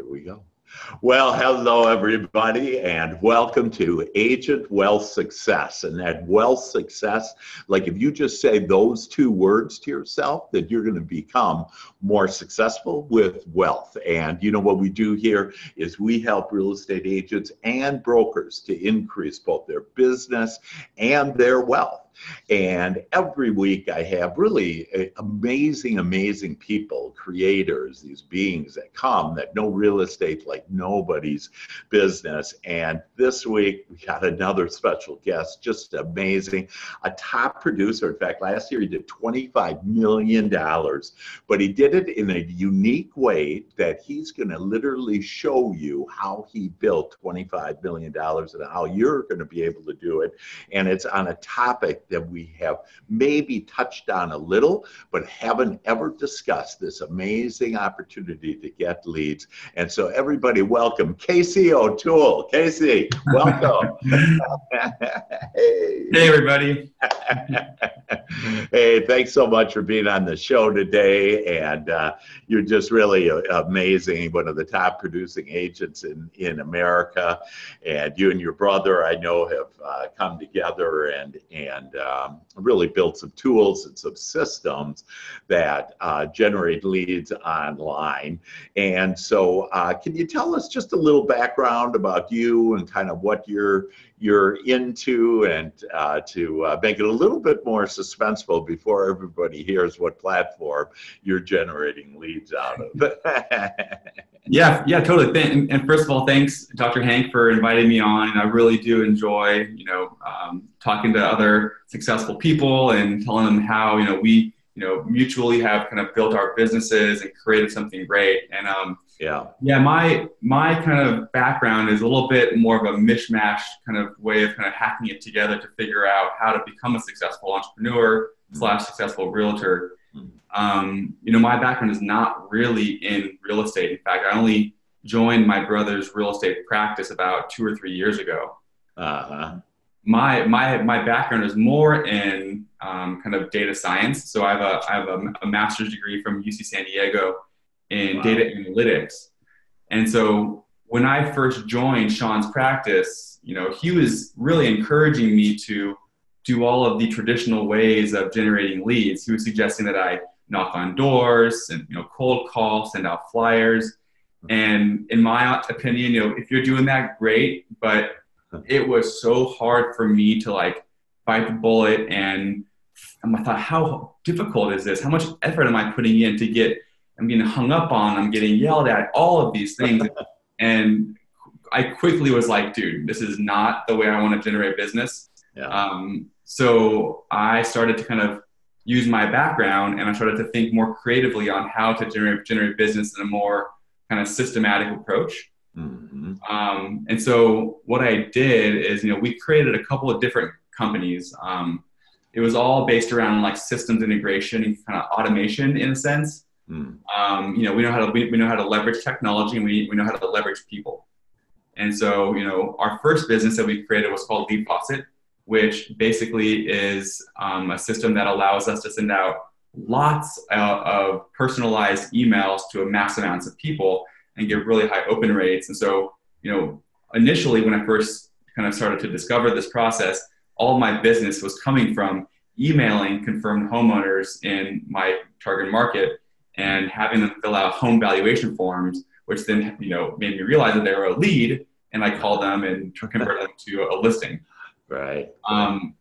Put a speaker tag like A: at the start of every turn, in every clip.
A: There we go. Well, hello, everybody, and welcome to Agent Wealth Success. And that wealth success, like if you just say those two words to yourself, that you're going to become more successful with wealth. And you know what we do here is we help real estate agents and brokers to increase both their business and their wealth. And every week I have really eh, amazing, amazing people, creators, these beings that come that know real estate like nobody's business. And this week we got another special guest, just amazing, a top producer. In fact, last year he did $25 million, but he did it in a unique way that he's going to literally show you how he built $25 million and how you're going to be able to do it. And it's on a topic that we have maybe touched on a little, but haven't ever discussed this amazing opportunity to get leads. And so, everybody, welcome Casey O'Toole. Casey, welcome.
B: hey. hey, everybody.
A: hey, thanks so much for being on the show today. And uh, you're just really amazing, one of the top producing agents in, in America. And you and your brother, I know, have uh, come together and, and um, really built some tools and some systems that uh, generate leads online. And so, uh, can you tell us just a little background about you and kind of what you're you're into and uh, to uh, make it a little bit more suspenseful before everybody hears what platform you're generating leads out of.
B: yeah, yeah, totally. And first of all, thanks, Dr. Hank, for inviting me on. I really do enjoy, you know, um, talking to other successful people and telling them how, you know, we, you know, mutually have kind of built our businesses and created something great. And um,
A: yeah.
B: Yeah, my my kind of background is a little bit more of a mishmash kind of way of kind of hacking it together to figure out how to become a successful entrepreneur mm-hmm. slash successful realtor. Mm-hmm. Um, you know, my background is not really in real estate. In fact, I only joined my brother's real estate practice about two or three years ago.
A: Uh-huh.
B: My my my background is more in um, kind of data science. So I have a I have a, a master's degree from UC San Diego in wow. data analytics. And so when I first joined Sean's practice, you know, he was really encouraging me to do all of the traditional ways of generating leads. He was suggesting that I knock on doors and you know cold call, send out flyers. Mm-hmm. And in my opinion, you know, if you're doing that, great. But mm-hmm. it was so hard for me to like bite the bullet and I thought, how difficult is this? How much effort am I putting in to get I'm getting hung up on, I'm getting yelled at, all of these things. and I quickly was like, dude, this is not the way I want to generate business.
A: Yeah.
B: Um, so I started to kind of use my background and I started to think more creatively on how to generate, generate business in a more kind of systematic approach.
A: Mm-hmm.
B: Um, and so what I did is, you know, we created a couple of different companies. Um, it was all based around like systems integration and kind of automation in a sense.
A: Mm.
B: Um, you know, we know how to we, we know how to leverage technology and we, we know how to leverage people. And so, you know, our first business that we created was called Lead Faucet, which basically is um, a system that allows us to send out lots of, of personalized emails to a mass amounts of people and get really high open rates. And so, you know, initially when I first kind of started to discover this process, all my business was coming from emailing confirmed homeowners in my target market and having them fill out home valuation forms, which then you know made me realize that they were a lead, and I called them and converted them to a listing.
A: Right.
B: Um,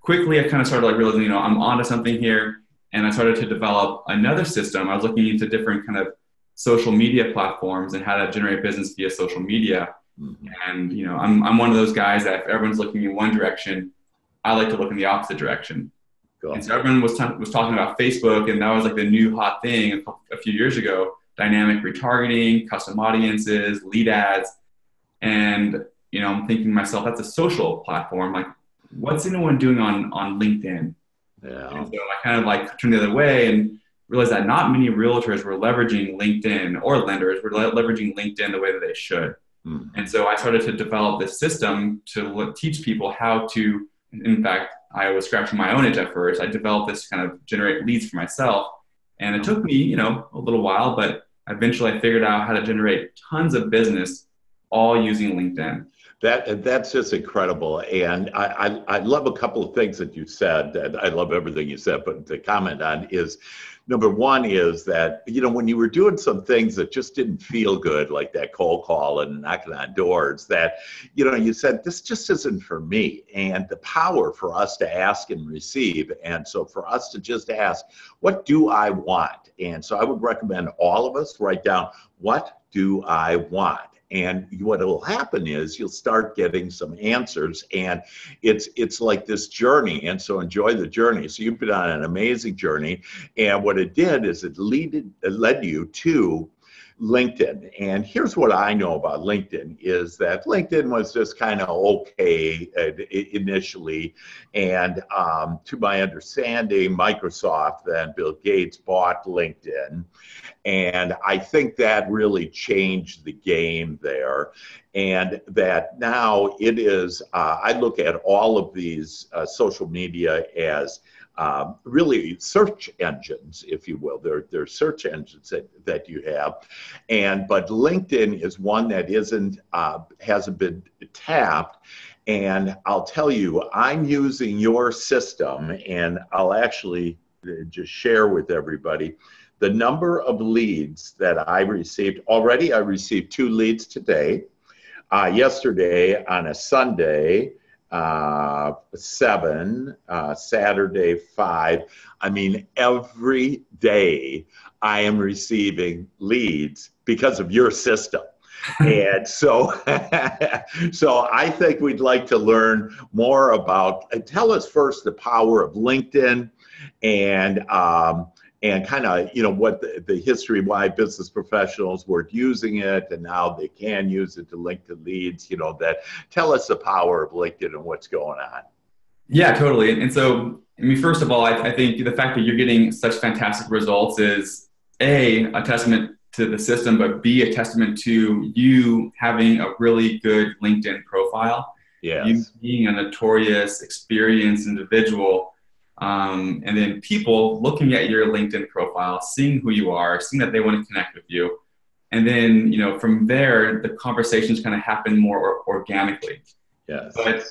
B: quickly, I kind of started like realizing, you know, I'm onto something here, and I started to develop another system. I was looking into different kind of social media platforms and how to generate business via social media. Mm-hmm. And you know, I'm I'm one of those guys that if everyone's looking in one direction, I like to look in the opposite direction. Cool. And so everyone was, t- was talking about Facebook, and that was like the new hot thing a, couple, a few years ago dynamic retargeting, custom audiences, lead ads. And, you know, I'm thinking to myself, that's a social platform. Like, what's anyone doing on, on LinkedIn?
A: Yeah.
B: And so I kind of like turned the other way and realized that not many realtors were leveraging LinkedIn or lenders were le- leveraging LinkedIn the way that they should.
A: Mm.
B: And so I started to develop this system to teach people how to, in fact, I was scratching my own itch at first. I developed this to kind of generate leads for myself. And it took me, you know, a little while, but eventually I figured out how to generate tons of business all using LinkedIn.
A: That that's just incredible, and I, I, I love a couple of things that you said. I love everything you said, but to comment on is number one is that you know when you were doing some things that just didn't feel good, like that cold call and knocking on doors, that you know you said this just isn't for me, and the power for us to ask and receive, and so for us to just ask, what do I want? And so I would recommend all of us write down what do I want and what will happen is you'll start getting some answers and it's it's like this journey and so enjoy the journey. So you've been on an amazing journey and what it did is it lead it led you to LinkedIn. And here's what I know about LinkedIn is that LinkedIn was just kind of okay initially. And um, to my understanding, Microsoft and Bill Gates bought LinkedIn. And I think that really changed the game there. And that now it is, uh, I look at all of these uh, social media as um, really search engines, if you will. They're, they're search engines that, that you have. And but LinkedIn is one that isn't uh, hasn't been tapped. And I'll tell you, I'm using your system, and I'll actually uh, just share with everybody the number of leads that I received. Already, I received two leads today. Uh, yesterday on a Sunday, uh, seven, uh, Saturday five. I mean, every day I am receiving leads because of your system. and so, so I think we'd like to learn more about. Tell us first the power of LinkedIn, and um, and kind of you know what the, the history why business professionals weren't using it and now they can use it to link to leads you know that tell us the power of linkedin and what's going on.
B: Yeah totally. And so i mean first of all i, I think the fact that you're getting such fantastic results is a a testament to the system but b a testament to you having a really good linkedin profile.
A: Yeah
B: you being a notorious experienced individual um, and then people looking at your LinkedIn profile, seeing who you are, seeing that they want to connect with you. And then, you know, from there, the conversations kind of happen more organically.
A: Yes.
B: But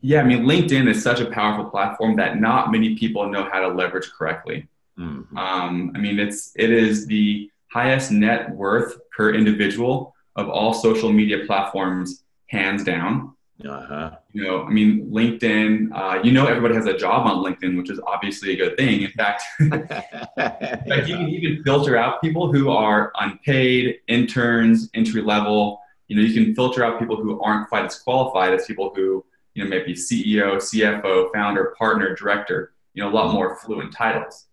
B: yeah, I mean, LinkedIn is such a powerful platform that not many people know how to leverage correctly. Mm-hmm. Um, I mean, it's it is the highest net worth per individual of all social media platforms, hands down. Uh-huh. You know, I mean, LinkedIn, uh, you know, everybody has a job on LinkedIn, which is obviously a good thing. In fact, in fact, you can even filter out people who are unpaid, interns, entry level. You know, you can filter out people who aren't quite as qualified as people who, you know, maybe CEO, CFO, founder, partner, director, you know, a lot more fluent titles.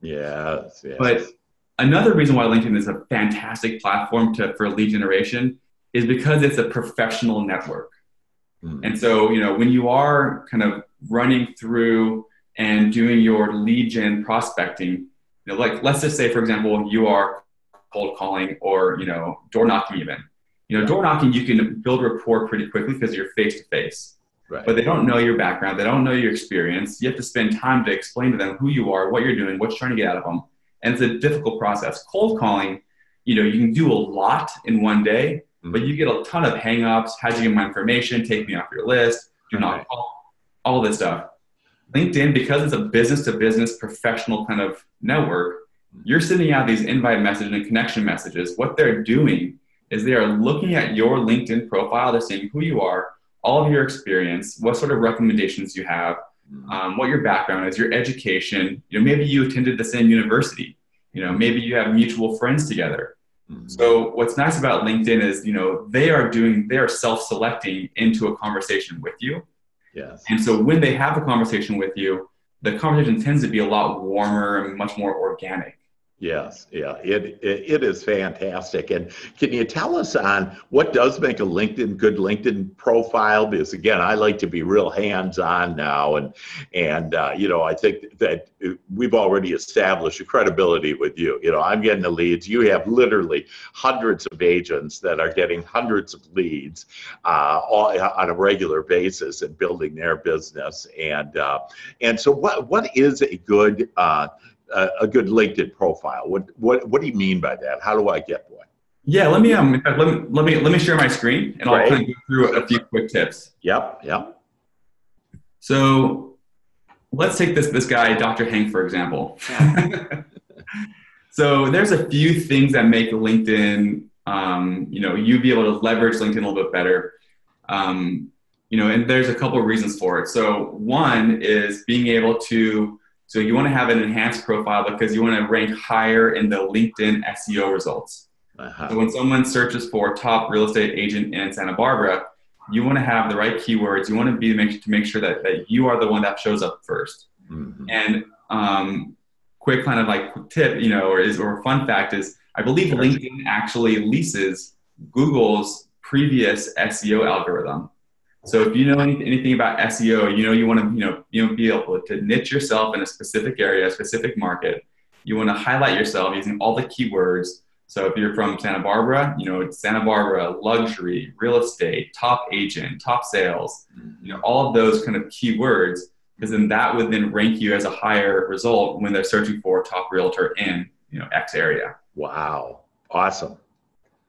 A: Yeah.
B: yes. But another reason why LinkedIn is a fantastic platform to, for lead generation is because it's a professional network. Mm. And so, you know, when you are kind of running through and doing your lead gen prospecting, you know, like let's just say, for example, you are cold calling or, you know, door knocking even. You know, door knocking, you can build rapport pretty quickly because you're face to face. But they don't know your background, they don't know your experience. You have to spend time to explain to them who you are, what you're doing, what you're trying to get out of them. And it's a difficult process. Cold calling, you know, you can do a lot in one day, but you get a ton of hangups. How'd you get my information? Take me off your list. Do not call. All this stuff. LinkedIn, because it's a business to business professional kind of network, you're sending out these invite messages and connection messages. What they're doing is they are looking at your LinkedIn profile. They're seeing who you are, all of your experience, what sort of recommendations you have, um, what your background is, your education. You know, maybe you attended the same university. You know, maybe you have mutual friends together. Mm-hmm. So what's nice about LinkedIn is, you know, they are doing, they are self-selecting into a conversation with you.
A: Yes.
B: And so when they have a conversation with you, the conversation tends to be a lot warmer and much more organic.
A: Yes, yeah, it, it, is fantastic. And can you tell us on what does make a LinkedIn good LinkedIn profile? Because again, I like to be real hands-on now, and and uh, you know, I think that we've already established a credibility with you. You know, I'm getting the leads. You have literally hundreds of agents that are getting hundreds of leads uh, all, on a regular basis and building their business. And uh, and so, what what is a good uh, a, a good LinkedIn profile? What, what, what do you mean by that? How do I get one?
B: Yeah, let me um, let me let me let me share my screen and I'll kind of go through a few quick tips.
A: Yep, yep.
B: So let's take this this guy, Dr. Hank, for example. so there's a few things that make LinkedIn, um, you know, you be able to leverage LinkedIn a little bit better. Um, you know, and there's a couple of reasons for it. So one is being able to, so you want to have an enhanced profile because you want to rank higher in the LinkedIn SEO results.
A: Uh-huh.
B: So when someone searches for top real estate agent in Santa Barbara, you want to have the right keywords. You want to be make, to make sure that, that you are the one that shows up 1st
A: Mhm.
B: And um, quick kind of like tip, you know, or is or fun fact is I believe. LinkedIn actually leases Google's previous SEO algorithm. So if you know any, anything about SEO, you know you want to you know you know be able to niche yourself in a specific area, a specific market. You want to highlight yourself using all the keywords. So if you're from Santa Barbara, you know it's Santa Barbara luxury, real estate, top agent, top sales. Mm-hmm. You know all of those kind of keywords, because then that would then rank you as a higher result when they're searching for top realtor in you know X area.
A: Wow. Awesome.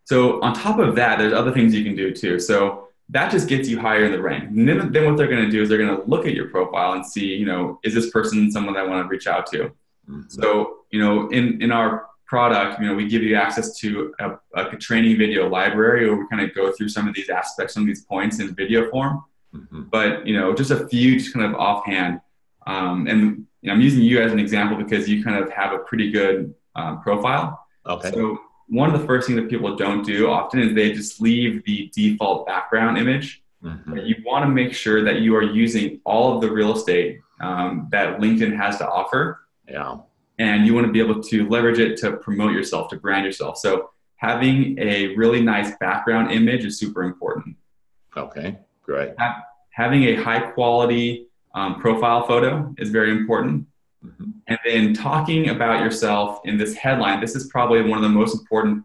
B: So on top of that, there's other things you can do too. So that just gets you higher in the rank. And then, then what they're going to do is they're going to look at your profile and see, you know, is this person someone that I want to reach out to?
A: Mhm.
B: So, you know, in, in our product, you know, we give you access to a, a training video library where we kind of go through some of these aspects, some of these points in video form.
A: Mhm.
B: But, you know, just a few just kind of offhand. Um, and you know, I'm using you as an example because you kind of have a pretty good um, profile.
A: Okay.
B: So one of the first things that people don't do often is they just leave the default background image.
A: Mhm.
B: You want to make sure that you are using all of the real estate um, that LinkedIn has to offer,
A: Yeah.
B: and you want to be able to leverage it to promote yourself, to brand yourself. So having a really nice background image is super important.
A: Okay. Great.
B: Having a high quality um, profile photo is very important.
A: Mhm.
B: And then talking about yourself in this headline, this is probably one of the most important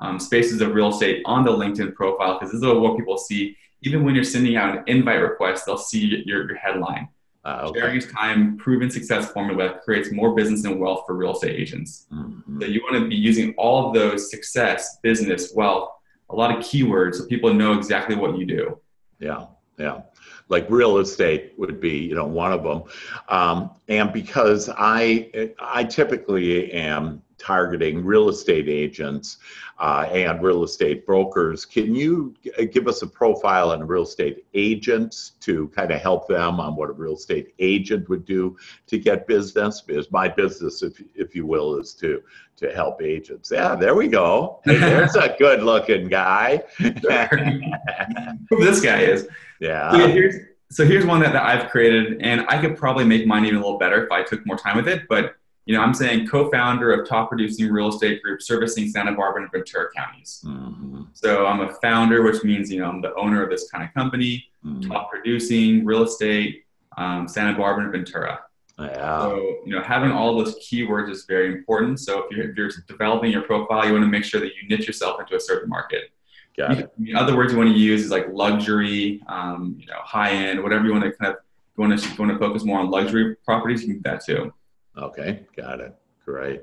B: um, spaces of real estate on the LinkedIn profile because this is what people see. Even when you're sending out an invite request, they'll see your, your headline.
A: Uh, okay.
B: Sharing time, proven success formula that creates more business and wealth for real estate agents.
A: Mhm.
B: So you want to be using all of those success, business, wealth, a lot of keywords so people know exactly what you do.
A: Yeah, yeah. Like real estate would be, you know, one of them. Um, and because I, I typically am targeting real estate agents uh, and real estate brokers, can you give us a profile on real estate agents to kind of help them on what a real estate agent would do to get business? Because my business, if, if you will, is to to help agents. Yeah, there we go. Hey, there's a good-looking guy.
B: Who this guy is. Yeah,
A: yeah.
B: here's, so here's one that, that I've created, and I could probably make mine even a little better if I took more time with it. But you know, I'm saying co-founder of top producing real estate group servicing Santa Barbara and Ventura counties.
A: Mhm,
B: So I'm a founder, which means you know I'm the owner of this kind of company,
A: mhm.
B: top producing real estate, um, Santa Barbara and Ventura.
A: Yeah.
B: So you know, having all those keywords is very important. So if you're, if you're developing your profile, you want to make sure that you niche yourself into a certain market.
A: Got it.
B: You- other words, you want to use is like luxury, um, you know, high end, whatever you want to kind of you want to you want to focus more on luxury properties. You can do that too.
A: Okay. Got it. Great.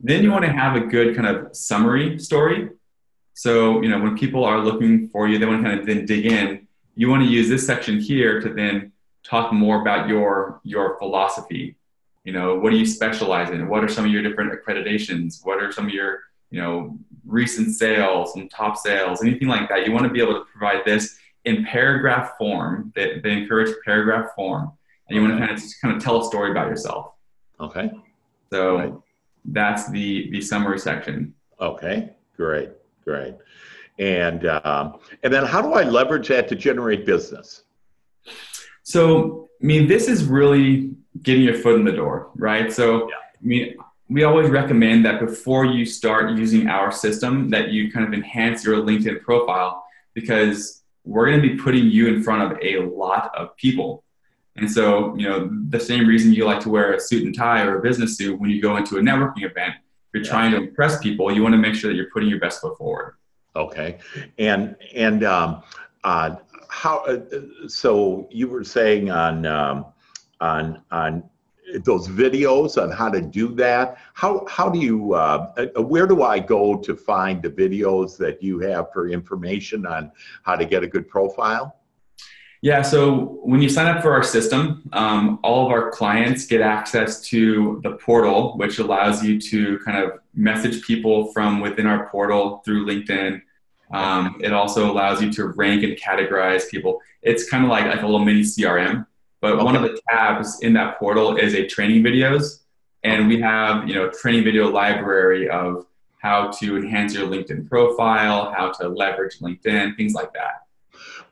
B: Then you want to have a good kind of summary story. So you know, when people are looking for you, they want to kind of then dig in. You want to use this section here to then talk more about your your philosophy. You know, what do you specialize in? What are some of your different accreditations? What are some of your you know recent sales and top sales? Anything like that. You want to be able to provide this in paragraph form. They, they encourage paragraph form, and you want to kind of just kind of tell a story about yourself.
A: Okay.
B: So
A: Right.
B: that's the the summary section.
A: Okay. Great. Great. And um, and then how do I leverage that to generate business?
B: So, I mean, this is really getting your foot in the door, right? So,
A: Yeah.
B: I mean, we always recommend that before you start using our system, that you kind of enhance your LinkedIn profile because we're going to be putting you in front of a lot of people. And so, you know, the same reason you like to wear a suit and tie or a business suit when you go into a networking event, if you're
A: Yeah.
B: trying to impress people, you want to make sure that you're putting your best foot forward.
A: Okay. And and um, uh, how? Uh, so you were saying on um, on on those videos on how to do that. How how do you uh, uh, where do I go to find the videos that you have for information on how to get a good profile?
B: Yeah, so when you sign up for our system, um, all of our clients get access to the portal, which allows you to kind of message people from within our portal through LinkedIn. Um, it also allows you to rank and categorize people. It's kind of like, like a little mini CRM. But okay. one of the tabs in that portal is a training videos, and we have you know training video library of how to enhance your LinkedIn profile, how to leverage LinkedIn, things like that.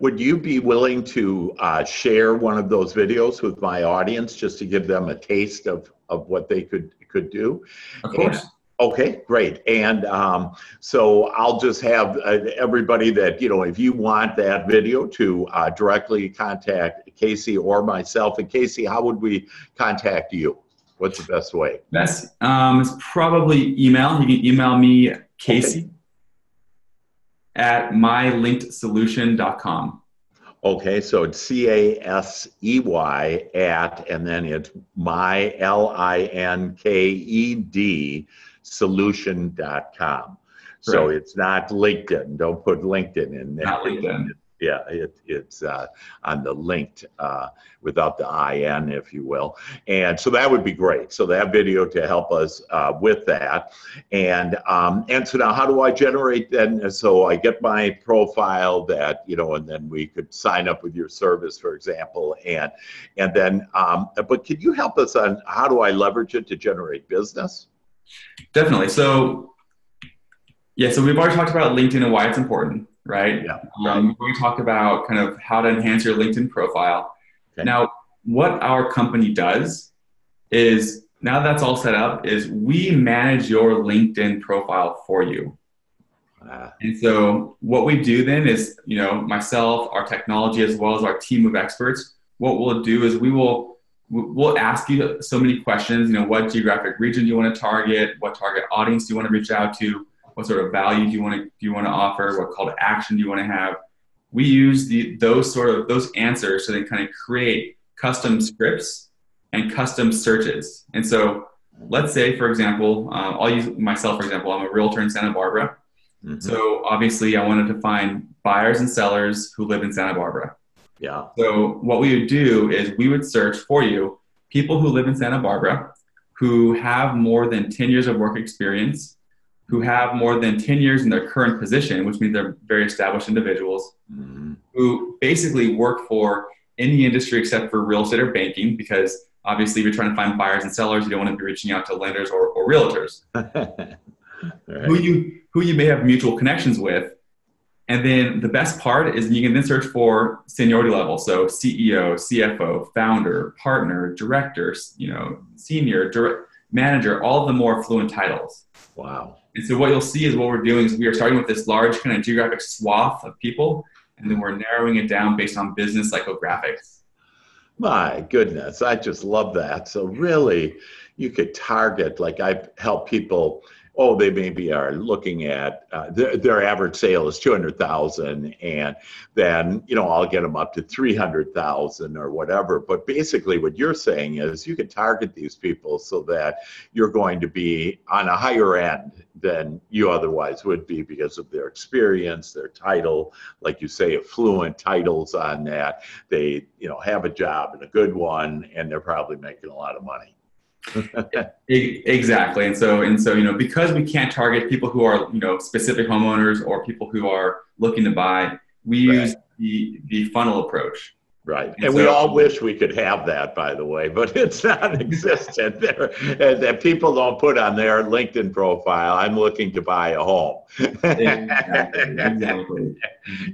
A: Would you be willing to uh, share one of those videos with my audience just to give them a taste of, of what they could could do?
B: Of course.
A: And, Okay, great. And um, so I'll just have uh, everybody that, you know, if you want that video to uh, directly contact Casey or myself. And Casey, how would we contact you? What's the best way?
B: Best um, is probably email. You can email me, Casey, okay. At mylinkedsolution.com.
A: Okay, so it's C A S E Y at, and then it's my L I N K E D solution.com. So it's not LinkedIn. Don't put LinkedIn in there.
B: Not LinkedIn.
A: Yeah, it, it's uh, on the linked uh, without the IN, if you will. And so that would be great. So that video to help us uh, with that. And um, and so now how do I generate then? So I get my profile that, you know, and then we could sign up with your service, for example. And and then, um, but can you help us on how do I leverage it to generate business?
B: Definitely. So, yeah, so we've already talked about LinkedIn and why it's important, right?
A: Yeah.
B: Um, we talk about kind of how to enhance your LinkedIn profile. Okay. Now, what our company does is now that's all set up is we manage your LinkedIn profile for you. Uh, and so what we do then is, you know, myself, our technology, as well as our team of experts, what we'll do is we will we'll ask you so many questions. You know, what geographic region do you want to target? What target audience do you want to reach out to? What sort of value do you want to do you want to offer? What call to action do you want to have? We use the those sort of those answers to then kind of create custom scripts and custom searches. And so, let's say, for example, uh, I'll use myself for example. I'm a realtor in Santa Barbara. Mm-hmm. So obviously, I wanted to find buyers and sellers who live in Santa Barbara.
A: Yeah.
B: So what we would do is we would search for you people who live in Santa Barbara who have more than 10 years of work experience, who have more than 10 years in their current position, which means they're very established individuals, mm-hmm. who basically work for any industry except for real estate or banking, because obviously if you're trying to find buyers and sellers, you don't want to be reaching out to lenders or, or realtors. right. Who you who you may have mutual connections with, and then the best part is you can then search for seniority level. So CEO, CFO, founder, partner, director, you know, senior, direct, manager, all the more fluent titles.
A: Wow.
B: And so what you'll see is what we're doing is we are starting with this large kind of geographic swath of people, and then we're narrowing it down based on business psychographics.
A: My goodness, I just love that. So really, you could target like I help people oh, they maybe are looking at uh, their, their average sale is 200,000 and then, you know, I'll get them up to 300,000 or whatever. But basically what you're saying is you can target these people so that you're going to be on a higher end than you otherwise would be because of their experience, their title, like you say, affluent titles on that. They, you know, have a job and a good one, and they're probably making a lot of money
B: exactly and so and so you know because we can't target people who are you know specific homeowners or people who are looking to buy we right. use the the funnel approach
A: Right. And, and so, we all wish we could have that, by the way, but it's non existent. there, that people don't put on their LinkedIn profile, I'm looking to buy a home. exactly.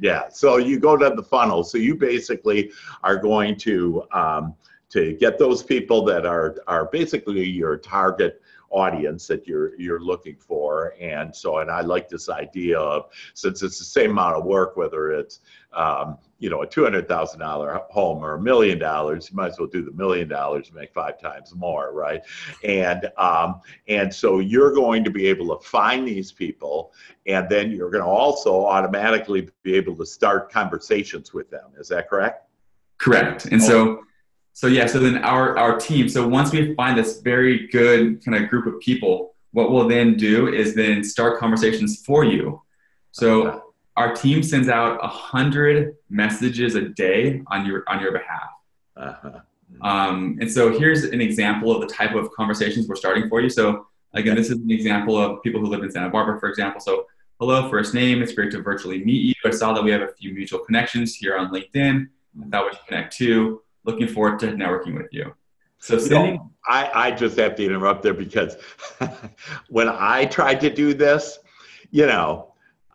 A: yeah. So you go to the funnel. So you basically are going to, um, to get those people that are are basically your target audience that you're you're looking for. And so and i like this idea of since it's the same amount of work whether it's um, you know a $200000 home or a million dollars you might as well do the million dollars and make five times more right? And um, and so you're going to be able to find these people and then you're going to also automatically be able to start conversations with them. Is that correct?
B: Correct. And so so yeah, so then our our team. So once we find this very good kind of group of people, what we'll then do is then start conversations for you. So our team sends out a hundred messages a day on your on your behalf. Uh-huh. Um, and so here's an example of the type of conversations we're starting for you. So again, this is an example of people who live in Santa Barbara, for example. So hello, first name. It's great to virtually meet you. I saw that we have a few mutual connections here on LinkedIn. I thought we should connect too. Looking forward to networking with you.
A: So sending. You know, I, I just have to interrupt there because when I tried to do this, you know,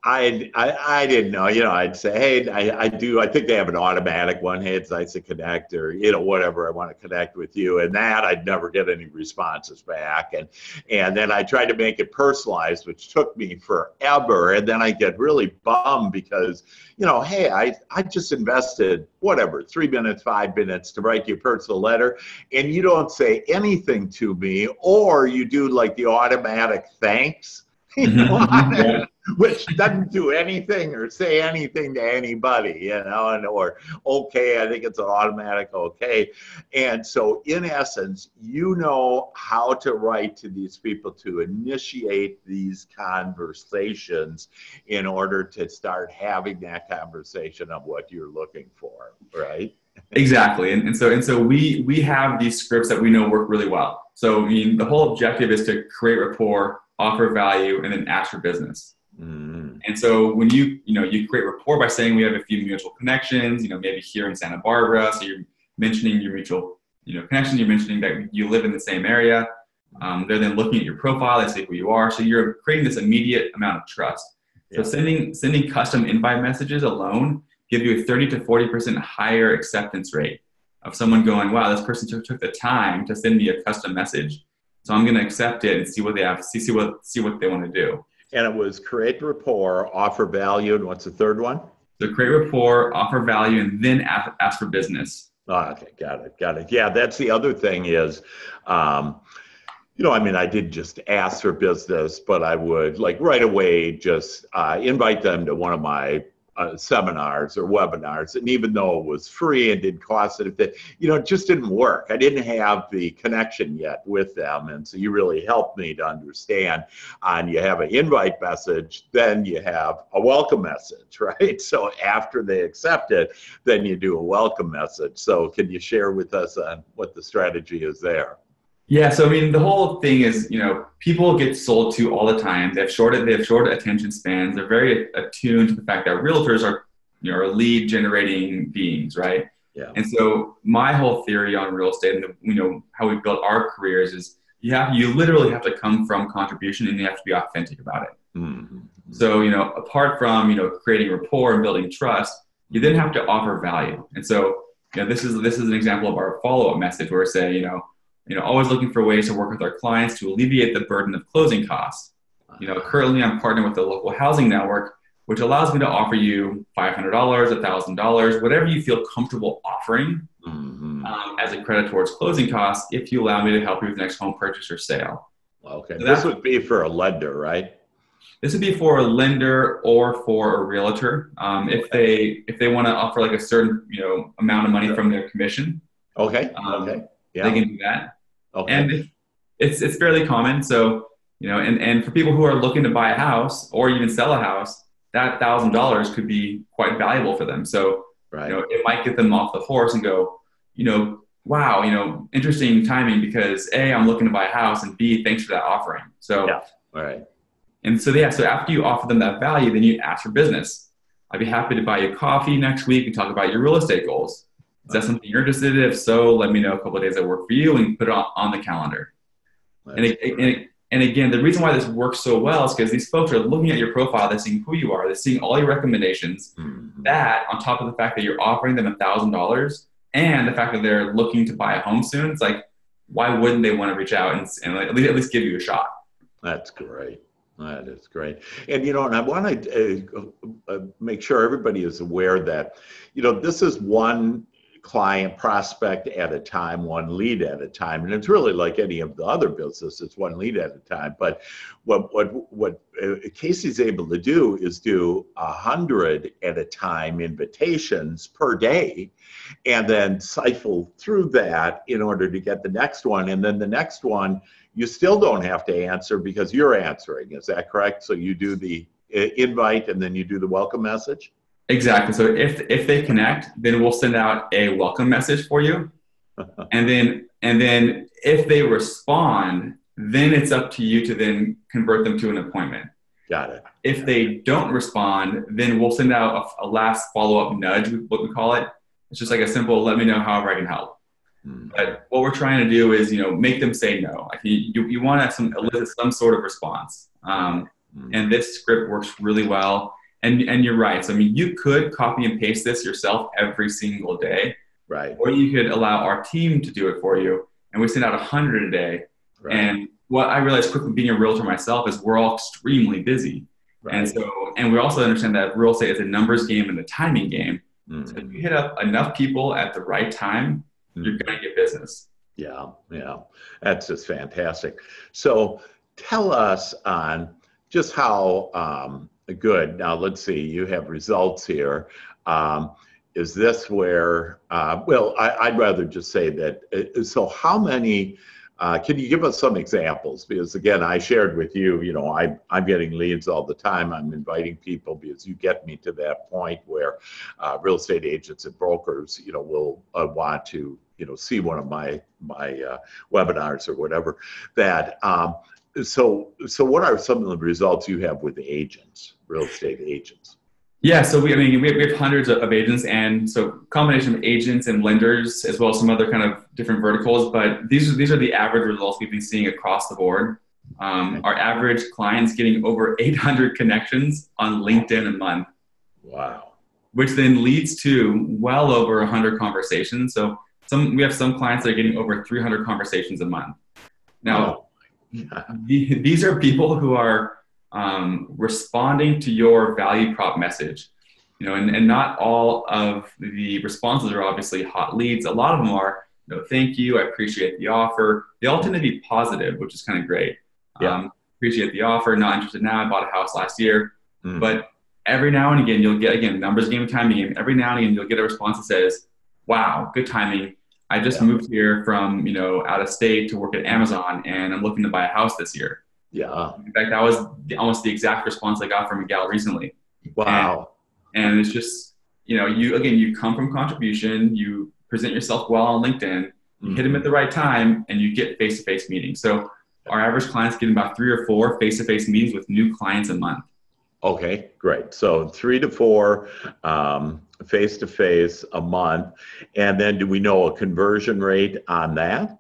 A: I, I, I didn't know, you know, I'd say, hey, I, I do, I think they have an automatic one. Hey, it's nice to connect or, you know, whatever. I want to connect with you. And that I'd never get any responses back. And, and then I tried to make it personalized, which took me forever. And then I get really bummed because, you know, hey, I, I just invested whatever, three minutes, five minutes to write you a personal letter. And you don't say anything to me or you do like the automatic thanks. You know? Mm-hmm, mm-hmm, which doesn't do anything or say anything to anybody, you know, and or okay, I think it's an automatic okay. And so in essence, you know how to write to these people to initiate these conversations in order to start having that conversation of what you're looking for, right?
B: exactly and, and so and so we we have these scripts that we know work really well so i mean the whole objective is to create rapport offer value and then ask for business. And so when you, you know, you create rapport by saying we have a few mutual connections, you know, maybe here in Santa Barbara. So you're mentioning your mutual, you know, connection. You're mentioning that you live in the same area. Um, they're then looking at your profile. They see who you are. So you're creating this immediate amount of trust. Yeah. So sending sending custom invite messages alone give you a 30 to 40 percent higher acceptance rate of someone going, "Wow, this person took, took the time to send me a custom message." So I'm going to accept it and see what they have, see, see what see what they want to do
A: and it was create rapport, offer value, and what's the third one?
B: So create rapport, offer value, and then ask, ask for business.
A: Oh, okay, got it, got it. Yeah, that's the other thing is, um, you know, I mean, I did just ask for business, but I would like right away just uh, invite them to one of my uh, seminars or webinars. And even though it was free and didn't cost anything, you know, it just didn't work. I didn't have the connection yet with them. And so you really helped me to understand. And you have an invite message, then you have a welcome message, right? So after they accept it, then you do a welcome message. So can you share with us on what the strategy is there?
B: Yeah, so I mean, the whole thing is, you know, people get sold to all the time. They have short, they have short attention spans. They're very attuned to the fact that realtors are, you know, are lead generating beings, right? Yeah. And so my whole theory on real estate and the, you know how we built our careers is you have you literally have to come from contribution and you have to be authentic about it. Mm-hmm. So you know, apart from you know creating rapport and building trust, you then have to offer value. And so you know, this is this is an example of our follow up message where we say, you know you know, always looking for ways to work with our clients to alleviate the burden of closing costs. You know, currently I'm partnered with the local housing network, which allows me to offer you $500, $1,000, whatever you feel comfortable offering mm-hmm. um, as a credit towards closing costs if you allow me to help you with the next home purchase or sale.
A: Okay. So this would be for a lender, right?
B: This would be for a lender or for a realtor. Um, if they if they want to offer like a certain you know amount of money from their commission.
A: Okay. Um, okay.
B: Yeah. They can do that. Okay. And it's it's fairly common. So you know, and and for people who are looking to buy a house or even sell a house, that thousand dollars could be quite valuable for them. So right. you know, it might get them off the horse and go, you know, wow, you know, interesting timing because a I'm looking to buy a house and b thanks for that offering. So
A: yeah, all right.
B: And so yeah, so after you offer them that value, then you ask for business. I'd be happy to buy you coffee next week and talk about your real estate goals. Is that something you're interested in? If so, let me know a couple of days that work for you and put it on, on the calendar. and, it, and, it, and again, the reason why this works so well is because these folks are looking at your profile, they're seeing who you are, they're seeing all your recommendations. Mm-hmm. That, on top of the fact that you're offering them $1,000 and the fact that they're looking to buy a home soon, it's like, why wouldn't they want to reach out and, and at, least, at least give you a shot?
A: That's great. That is great. And, you know, and I want to uh, uh, make sure everybody is aware that, you know, this is one client prospect at a time, one lead at a time. And it's really like any of the other businesses, it's one lead at a time. But what what what uh, Casey's able to do is do a hundred at a time invitations per day, and then cycle through that in order to get the next one. And then the next one, you still don't have to answer because you're answering. Is that correct? So you do the uh, invite and then you do the welcome message.
B: Exactly. So if if they connect, then we'll send out a welcome message for you, and then and then if they respond, then it's up to you to then convert them to an appointment.
A: Got it.
B: If they don't respond, then we'll send out a, a last follow up nudge, what we call it. It's just like a simple "let me know however I can help." Mm. But what we're trying to do is, you know, make them say no. Like you, you, you want to some, elicit some sort of response. Um, mm. And this script works really well and and you're right. So I mean, you could copy and paste this yourself every single day,
A: right?
B: Or you could allow our team to do it for you, and we send out a hundred a day. Right. And what I realized quickly, being a realtor myself, is we're all extremely busy, right. and so and we also understand that real estate is a numbers game and a timing game. Mm-hmm. So if you hit up enough people at the right time, mm-hmm. you're going to get business.
A: Yeah, yeah, that's just fantastic. So tell us on just how um, Good. Now let's see. You have results here. Um, is this where? Uh, well, I, would rather just say that. Uh, so, how many? Uh, can you give us some examples? Because again, I shared with you. You know, I, I'm getting leads all the time. I'm inviting people because you get me to that point where uh, real estate agents and brokers, you know, will uh, want to you know see one of my my webinars or whatever. That um, so so what are some of the results you have with agents real estate agents.
B: Yeah so we i mean we have, we have hundreds of agents and so combination of agents and lenders as well as some other kind of different verticals but these are these are the average results we've been seeing across the board. Um, our average clients getting over 800 connections on linkedin a month.
A: Wow.
B: Which then leads to well over 100 conversations. So some we have some clients that are getting over 300 conversations a month. Now these are people who are um, responding to your value prop message. You know, and, and not all of the responses are obviously hot leads. A lot of them are, you know, thank you, I appreciate the offer. They all tend to be positive, which is kind of great. Yeah. Um, appreciate the offer, not interested now, I bought a house last year. Mm. But every now and again, you'll get, again, numbers game, timing game, every now and again, you'll get a response that says, wow, good timing I just yeah. moved here from, you know, out of state to work at Amazon and I'm looking to buy a house this year.
A: Yeah.
B: In fact, that was the, almost the exact response I got from a gal recently.
A: Wow.
B: And, and, it's just, you know, you, again, you come from contribution, you present yourself well on LinkedIn, you mm-hmm. hit them at the right time and you get face-to-face meetings. So our average clients get about three or four face-to-face meetings with new clients a month.
A: Okay, great. So three to four face to face a month. And then do we know a conversion rate on that?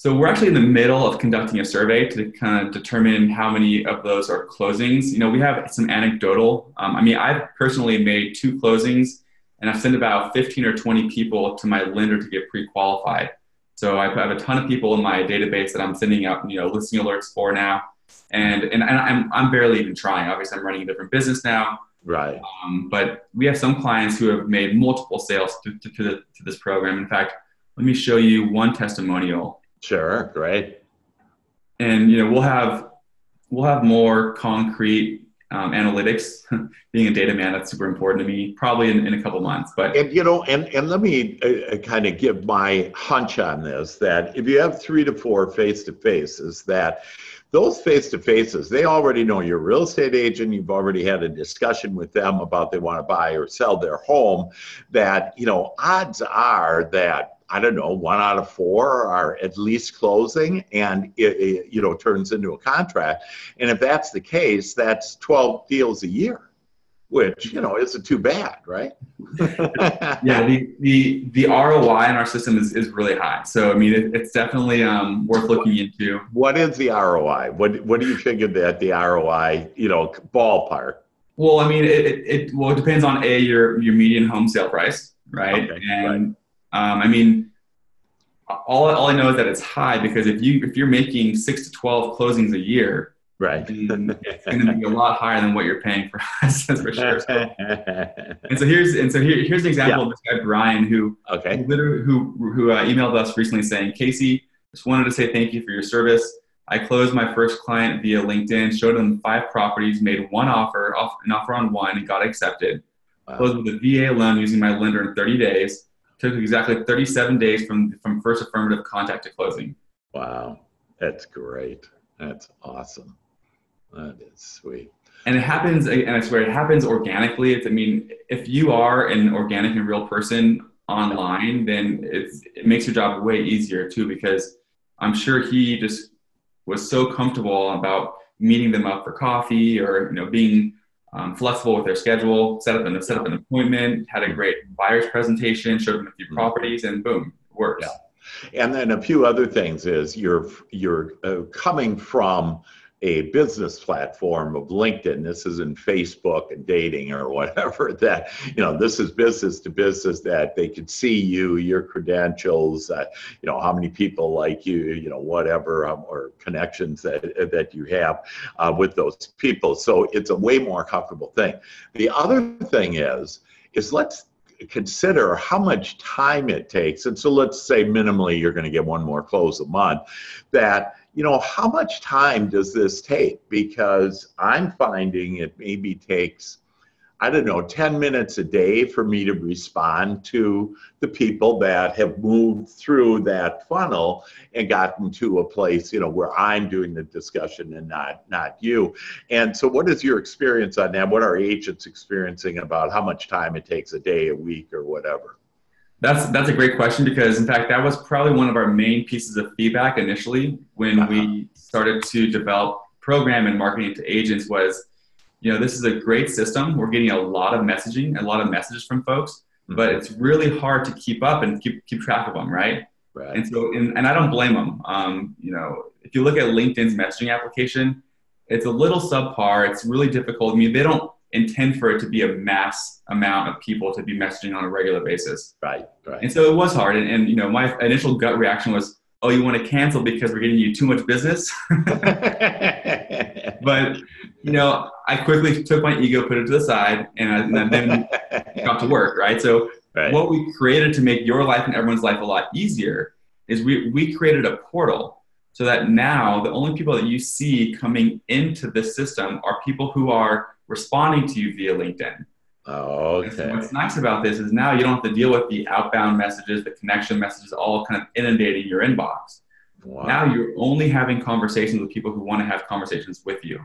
B: So we're actually in the middle of conducting a survey to kind of determine how many of those are closings. You know, we have some anecdotal. Um, I mean, I've personally made two closings, and I've sent about 15 or 20 people to my lender to get pre-qualified. So I have a ton of people in my database that I'm sending out, you know, listing alerts for now and and, and I'm I'm barely even trying. Obviously, I'm running a different business now.
A: Right.
B: Um, but we have some clients who have made multiple sales to, to, to, the, to this program. In fact, let me show you one testimonial.
A: Sure. Great.
B: And you know we'll have we'll have more concrete um, analytics. Being a data man, that's super important to me. Probably in, in a couple months, but
A: and you know, and and let me uh, uh kind of give my hunch on this. That if you have three to four face to faces, that those face to faces, they already know you're a real estate agent. You've already had a discussion with them about they want to buy or sell their home. That, you know, odds are that I don't know, one out of four are at least closing and it, it, you know turns into a contract. And if that's the case, that's 12 deals a year which you know isn't too bad, right?
B: yeah, the, the the ROI in our system is, is really high. So I mean, it, it's definitely um, worth looking into.
A: What is the ROI? What what do you figure that the ROI, you know, ballpark?
B: Well, I mean, it, it, it well it depends on a your your median home sale price, right? Okay, and right. Um, I mean, all all I know is that it's high because if you if you're making six to twelve closings a year,
A: Right.
B: it's going to be a lot higher than what you're paying for us, that's for sure. So, and so here's and so here, here's an example yeah. of this guy Brian who
A: okay
B: who literally who who uh, emailed us recently saying Casey just wanted to say thank you for your service. I closed my first client via LinkedIn, showed them five properties, made one offer, off, an offer on one, and got accepted. Wow. Closed with a VA loan using my lender in 30 days. Took exactly 37 days from from first affirmative contact to closing.
A: Wow, that's great. That's awesome. That is sweet.
B: And it happens, and I swear it happens organically. It's, I mean, if you are an organic and real person online, then it makes your job way easier too, because I'm sure he just was so comfortable about meeting them up for coffee or, you know, being um, flexible with their schedule, set up an, set up an appointment, had a great buyer's presentation, showed them a few mm-hmm. properties and boom, it works.
A: Yeah. And then a few other things is you're, you're uh, coming from, a business platform of LinkedIn. This isn't Facebook and dating or whatever. That you know, this is business to business. That they could see you, your credentials, uh, you know, how many people like you, you know, whatever, um, or connections that that you have uh, with those people. So it's a way more comfortable thing. The other thing is, is let's consider how much time it takes. And so let's say minimally you're going to get one more close a month. That you know, how much time does this take? Because I'm finding it maybe takes, I don't know, 10 minutes a day for me to respond to the people that have moved through that funnel and gotten to a place, you know, where I'm doing the discussion and not not you. And so what is your experience on that? What are agents experiencing about how much time it takes a day, a week, or whatever?
B: That's that's a great question because in fact that was probably one of our main pieces of feedback initially when uh-huh. we started to develop program and marketing to agents was you know this is a great system we're getting a lot of messaging a lot of messages from folks mm-hmm. but it's really hard to keep up and keep keep track of them right,
A: right.
B: and so and, and I don't blame them um, you know if you look at LinkedIn's messaging application it's a little subpar it's really difficult I mean they don't intend for it to be a mass amount of people to be messaging on a regular basis.
A: Right, right.
B: And so it was hard. And, and you know, my initial gut reaction was, oh, you want to cancel because we're getting you too much business? but, you know, I quickly took my ego, put it to the side, and, and then got to work, right? So right. what we created to make your life and everyone's life a lot easier is we, we created a portal so that now the only people that you see coming into the system are people who are responding to you via LinkedIn.
A: Oh, okay.
B: what's nice about this is now you don't have to deal with the outbound messages, the connection messages, all kind of inundating your inbox. Wow. Now you're only having conversations with people who want to have conversations with you.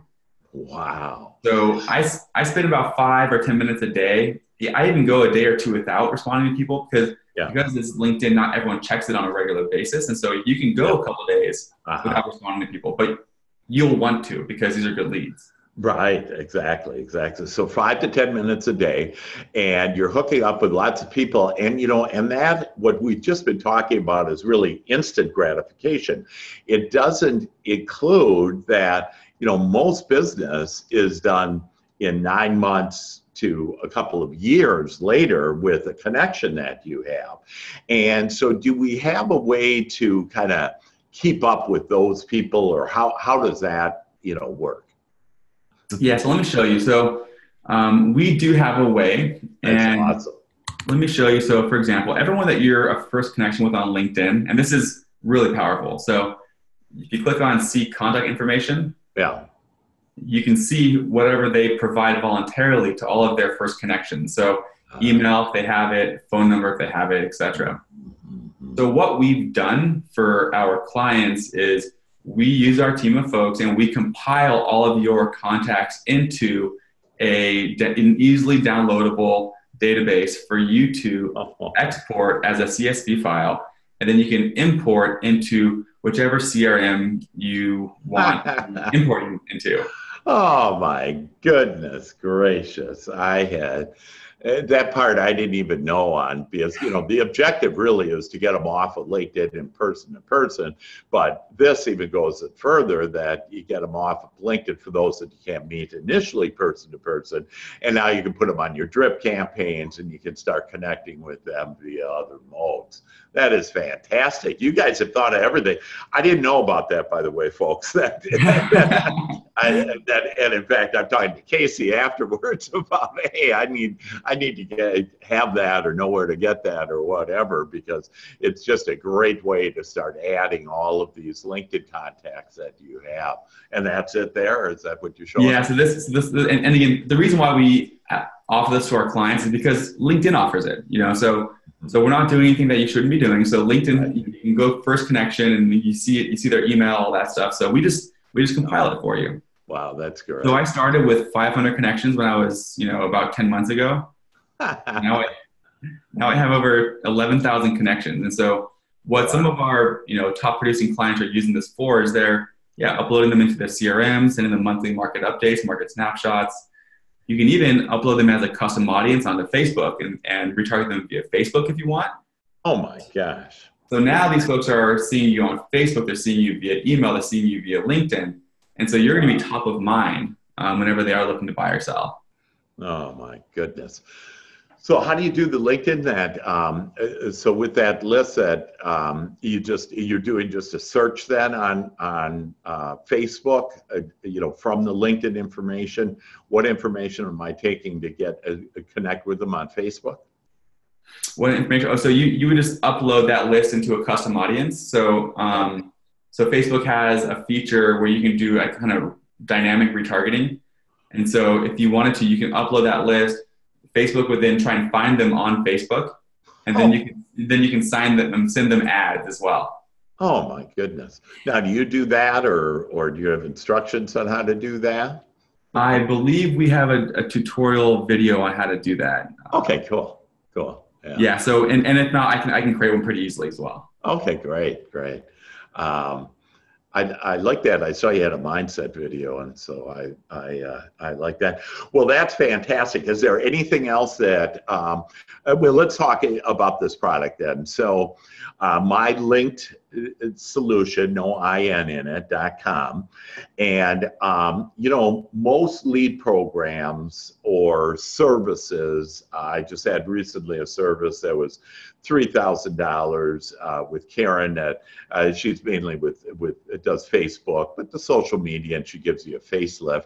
A: Wow.
B: So I, I spend about five or 10 minutes a day. I even go a day or two without responding to people because yeah. because it's LinkedIn, not everyone checks it on a regular basis. And so you can go a couple days uh-huh. without responding to people, but you'll want to because these are good leads.
A: Right, exactly, exactly. So five to 10 minutes a day, and you're hooking up with lots of people. And, you know, and that, what we've just been talking about is really instant gratification. It doesn't include that, you know, most business is done in nine months to a couple of years later with a connection that you have. And so, do we have a way to kind of keep up with those people, or how, how does that, you know, work?
B: Yeah, so let me show you. So um, we do have a way, and awesome. let me show you. So, for example, everyone that you're a first connection with on LinkedIn, and this is really powerful. So, if you click on see contact information,
A: yeah,
B: you can see whatever they provide voluntarily to all of their first connections. So, uh-huh. email if they have it, phone number if they have it, etc. Mm-hmm. So, what we've done for our clients is we use our team of folks and we compile all of your contacts into a, an easily downloadable database for you to uh-huh. export as a CSV file. And then you can import into whichever CRM you want importing into.
A: Oh my goodness gracious. I had Eh, that part I didn't even know on because you know the objective really is to get them off of LinkedIn in person to person, but this even goes further that you get them off of LinkedIn for those that you can't meet initially person to person, and now you can put them on your drip campaigns and you can start connecting with them via other modes. That is fantastic. You guys have thought of everything. I didn't know about that, by the way, folks. That, I, that, and in fact, I'm talking to Casey afterwards about, hey, I need, I need to get, have that or know where to get that or whatever, because it's just a great way to start adding all of these LinkedIn contacts that you have. And that's it there. Is that what you're showing?
B: Yeah. So this, this, and, and again, the reason why we offer this to our clients is because LinkedIn offers it. You know, so so we're not doing anything that you shouldn't be doing. So LinkedIn, you can go first connection and you see it, you see their email, all that stuff. So we just we just compile it for you.
A: Wow, that's great.
B: So I started with 500 connections when I was, you know, about 10 months ago. now I now I have over 11,000 connections. And so what wow. some of our, you know, top producing clients are using this for is they're yeah, uploading them into their CRM, sending them monthly market updates, market snapshots, you can even upload them as a custom audience onto Facebook and, and retarget them via Facebook if you want.
A: Oh my gosh.
B: So now these folks are seeing you on Facebook, they're seeing you via email, they're seeing you via LinkedIn. And so you're going to be top of mind um, whenever they are looking to buy or sell.
A: Oh my goodness. So how do you do the LinkedIn that? Um, uh, so with that list that um, you just you're doing just a search then on on uh, Facebook, uh, you know, from the LinkedIn information. What information am I taking to get uh, connect with them on Facebook?
B: What information? Oh, so you you would just upload that list into a custom audience. So um, so Facebook has a feature where you can do a kind of dynamic retargeting, and so if you wanted to, you can upload that list Facebook would then try and find them on Facebook, and then oh. you can then you can sign them and send them ads as well.
A: Oh my goodness! Now, do you do that, or or do you have instructions on how to do that?
B: I believe we have a, a tutorial video on how to do that.
A: Okay, cool, cool.
B: Yeah. yeah. So, and, and if not, I can I can create one pretty easily as well.
A: Okay, great, great. Um, I, I like that. I saw you had a mindset video, and so I I uh, I like that. Well, that's fantastic. Is there anything else that? Um, uh, well, let's talk about this product then. So, uh, my linked uh, solution, no in in it dot com, and um, you know most lead programs or services. I just had recently a service that was three thousand uh, dollars with Karen. Uh, she's mainly with with it does Facebook, but the social media, and she gives you a facelift,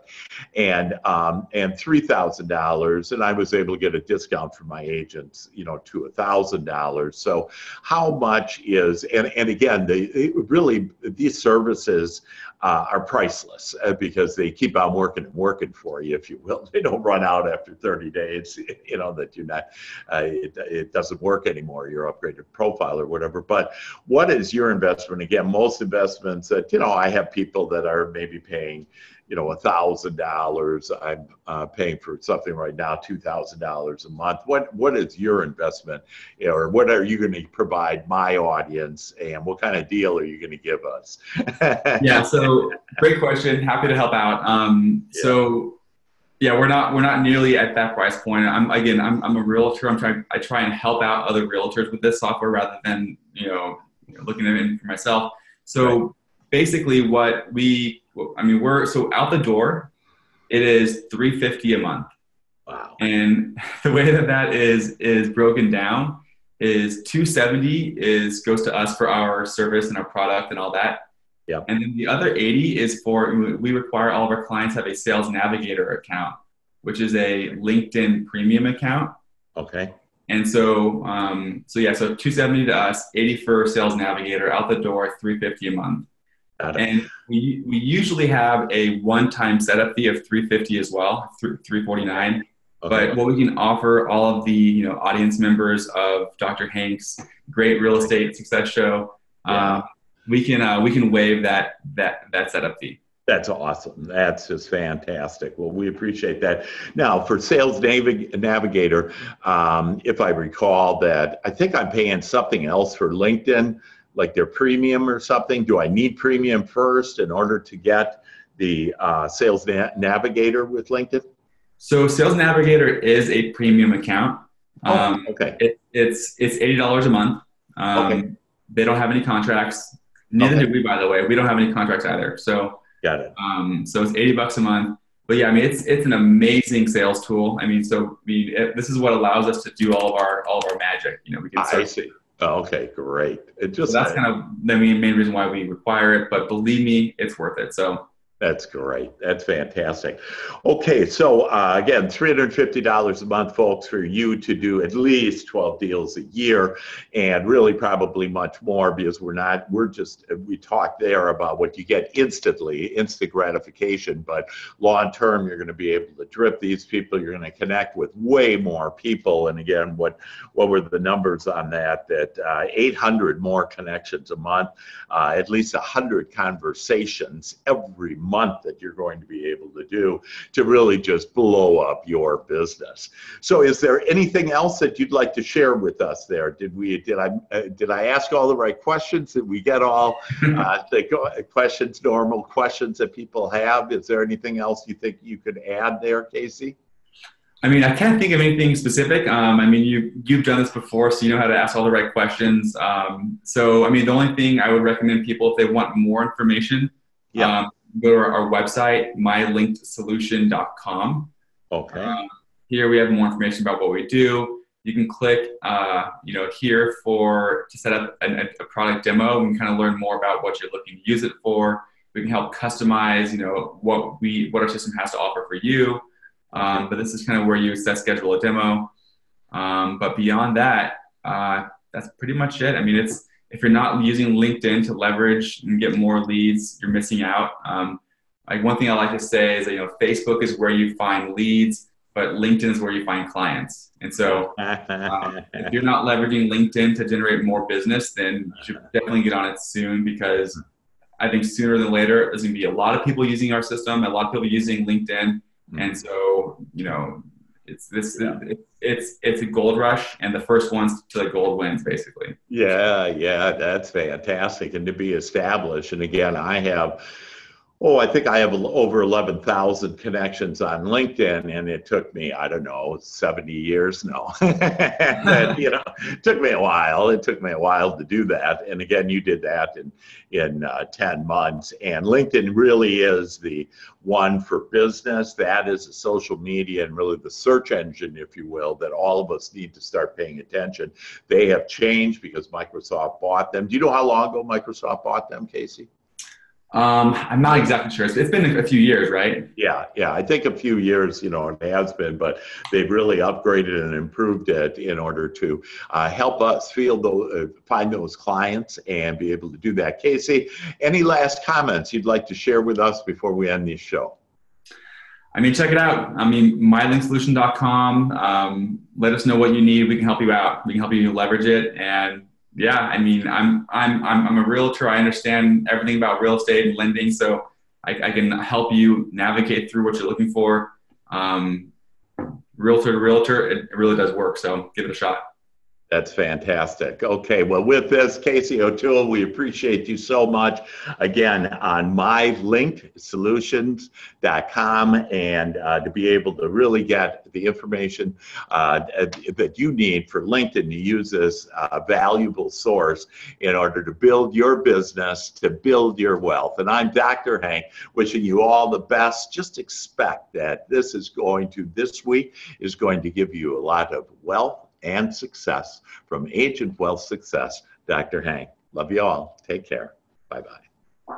A: and um, and three thousand dollars, and I was able to get a discount from my agents, you know, to a thousand dollars. So how much is and and again, they really these services uh, are priceless uh, because they keep on working and working for you, if you will. They don't run out after 30 days, you know, that you're not, uh, it, it doesn't work anymore, your upgraded profile or whatever. But what is your investment? Again, most investments that, you know, I have people that are maybe paying, you know, a thousand dollars. I'm uh, paying for something right now, two thousand dollars a month. What what is your investment, you know, or what are you going to provide my audience, and what kind of deal are you going to give us?
B: yeah, so great question. Happy to help out. Um, yeah. So. Yeah, we're not we're not nearly at that price point. I'm again, I'm, I'm a realtor. I'm trying I try and help out other realtors with this software rather than you know, you know looking at it for myself. So right. basically, what we I mean, we're so out the door. It is three fifty a month.
A: Wow.
B: And the way that that is is broken down is 270 is goes to us for our service and our product and all that.
A: Yeah.
B: And then the other 80 is for we require all of our clients have a sales navigator account, which is a LinkedIn premium account.
A: Okay.
B: And so, um, so yeah, so 270 to us, 80 for sales navigator, out the door, 350 a month. And we, we usually have a one-time setup fee of 350 as well, 349. Okay. But what we can offer all of the you know audience members of Dr. Hank's Great Real Estate Success Show, yeah. uh, we can uh, we can waive that that that setup fee.
A: That's awesome. That's just fantastic. Well, we appreciate that. Now, for Sales Navig- Navigator, um, if I recall that, I think I'm paying something else for LinkedIn like their premium or something? Do I need premium first in order to get the uh, Sales Na- Navigator with LinkedIn?
B: So Sales Navigator is a premium account.
A: Oh, um, okay.
B: It, it's it's eighty dollars a month. Um, okay. They don't have any contracts. Neither okay. do we, by the way. We don't have any contracts either. So
A: got it.
B: Um, so it's eighty bucks a month. But yeah, I mean, it's it's an amazing sales tool. I mean, so I mean, it, this is what allows us to do all of our all of our magic. You know, we can.
A: I see. Oh, okay, great.
B: It just so that's kind of the main, main reason why we require it. But believe me, it's worth it. So
A: That's great. That's fantastic. Okay, so uh, again, $350 a month, folks, for you to do at least 12 deals a year, and really probably much more because we're not, we're just, we talked there about what you get instantly, instant gratification, but long term, you're going to be able to drip these people, you're going to connect with way more people. And again, what, what were the numbers on that? That uh, 800 more connections a month, uh, at least 100 conversations every month month that you're going to be able to do to really just blow up your business. So, is there anything else that you'd like to share with us there? Did we did I uh, did I ask all the right questions? Did we get all uh, the questions, normal questions that people have? Is there anything else you think you could add there, Casey?
B: I mean, I can't think of anything specific. Um, I mean, you you've done this before, so you know how to ask all the right questions. Um, so, I mean, the only thing I would recommend people if they want more information, yeah. Um, go to our, our website, mylinkedsolution.com.
A: Okay. Um,
B: here we have more information about what we do. You can click, uh, you know, here for to set up a, a product demo and kind of learn more about what you're looking to use it for. We can help customize, you know, what we what our system has to offer for you. Um, but this is kind of where you set schedule a demo. Um, but beyond that, uh, that's pretty much it. I mean, it's if you're not using LinkedIn to leverage and get more leads, you're missing out. Um, like one thing I like to say is that you know Facebook is where you find leads, but LinkedIn is where you find clients. And so, um, if you're not leveraging LinkedIn to generate more business, then you should definitely get on it soon because I think sooner than later there's going to be a lot of people using our system, a lot of people using LinkedIn, mm-hmm. and so you know it's this yeah. it's, it's it's a gold rush and the first ones to the gold wins basically
A: yeah yeah that's fantastic and to be established and again i have Oh, I think I have over 11,000 connections on LinkedIn, and it took me, I don't know, 70 years. No, and, you know, it took me a while. It took me a while to do that. And again, you did that in, in uh, 10 months. And LinkedIn really is the one for business. That is a social media and really the search engine, if you will, that all of us need to start paying attention. They have changed because Microsoft bought them. Do you know how long ago Microsoft bought them, Casey?
B: Um, I'm not exactly sure. it's been a few years, right?
A: Yeah, yeah. I think a few years, you know, it has been, but they've really upgraded and improved it in order to uh, help us field those, uh, find those clients and be able to do that. Casey, any last comments you'd like to share with us before we end this show?
B: I mean, check it out. I mean, mylinksolution.com. Um, let us know what you need. We can help you out. We can help you leverage it and yeah, I mean, I'm, I'm, I'm, I'm a realtor. I understand everything about real estate and lending. So I, I can help you navigate through what you're looking for. Um, realtor to realtor, it, really does work. So give it a shot.
A: That's fantastic. Okay, well, with this, Casey O'Toole, we appreciate you so much. Again, on mylinkedsolutions.com, and uh, to be able to really get the information uh, that you need for LinkedIn to use this uh, valuable source in order to build your business, to build your wealth. And I'm Dr. Hank, wishing you all the best. Just expect that this is going to, this week, is going to give you a lot of wealth and success from Agent Wealth Success, Dr. Hank. Love you all. Take care. Bye bye.